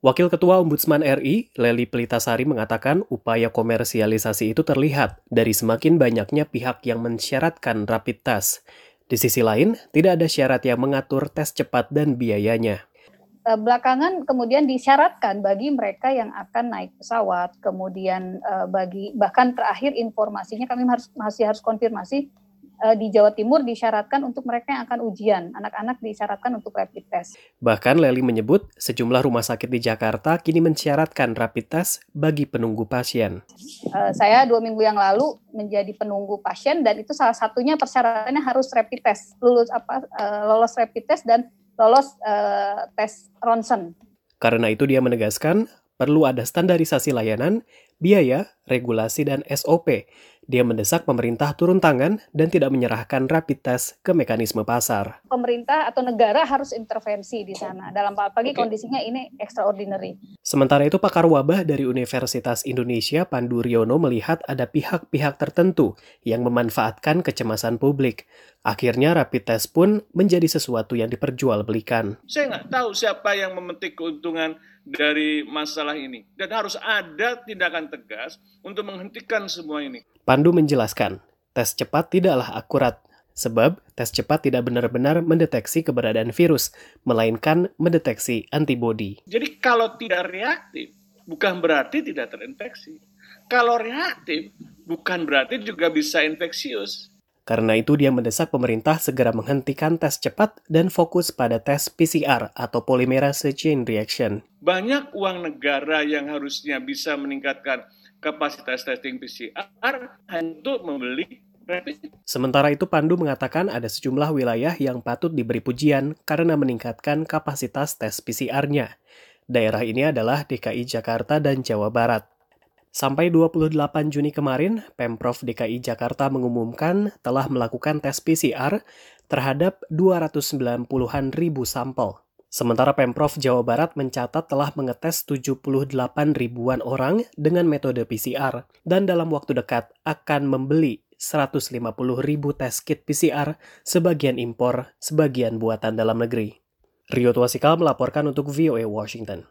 Wakil Ketua Ombudsman RI, Leli Pelitasari mengatakan upaya komersialisasi itu terlihat dari semakin banyaknya pihak yang mensyaratkan rapid test. Di sisi lain, tidak ada syarat yang mengatur tes cepat dan biayanya. Eh, belakangan kemudian disyaratkan bagi mereka yang akan naik pesawat, kemudian eh, bagi bahkan terakhir informasinya kami harus masih harus konfirmasi uh, di Jawa Timur disyaratkan untuk mereka yang akan ujian. Anak-anak disyaratkan untuk rapid test. Bahkan Leli menyebut sejumlah rumah sakit di Jakarta kini mensyaratkan rapid test bagi penunggu pasien. Uh, saya dua minggu yang lalu menjadi penunggu pasien dan itu salah satunya persyaratannya harus rapid test, lulus apa uh, lolos rapid test dan lolos uh, tes ronsen. Karena itu dia menegaskan perlu ada standarisasi layanan, biaya, regulasi, dan SOP. Dia mendesak pemerintah turun tangan dan tidak menyerahkan rapid test ke mekanisme pasar. Pemerintah atau negara harus intervensi di sana. Dalam pagi kondisinya ini extraordinary. Sementara itu pakar wabah dari Universitas Indonesia Pandu Riono melihat ada pihak-pihak tertentu yang memanfaatkan kecemasan publik. Akhirnya rapid test pun menjadi sesuatu yang diperjualbelikan. Saya nggak tahu siapa yang memetik keuntungan dari masalah ini. Dan harus ada tindakan tegas untuk menghentikan semua ini. Pandu menjelaskan, tes cepat tidaklah akurat, sebab tes cepat tidak benar-benar mendeteksi keberadaan virus, melainkan mendeteksi antibodi. Jadi kalau tidak reaktif, bukan berarti tidak terinfeksi. Kalau reaktif, bukan berarti juga bisa infeksius. Karena itu dia mendesak pemerintah segera menghentikan tes cepat dan fokus pada tes PCR atau polymerase chain reaction. Banyak uang negara yang harusnya bisa meningkatkan kapasitas testing PCR untuk membeli rapid. Sementara itu Pandu mengatakan ada sejumlah wilayah yang patut diberi pujian karena meningkatkan kapasitas tes PCR-nya. Daerah ini adalah DKI Jakarta dan Jawa Barat. Sampai 28 Juni kemarin, Pemprov DKI Jakarta mengumumkan telah melakukan tes PCR terhadap 290-an ribu sampel. Sementara Pemprov Jawa Barat mencatat telah mengetes 78 ribuan orang dengan metode PCR dan dalam waktu dekat akan membeli 150 ribu tes kit PCR, sebagian impor, sebagian buatan dalam negeri. Rio Tuasikal melaporkan untuk VOA Washington.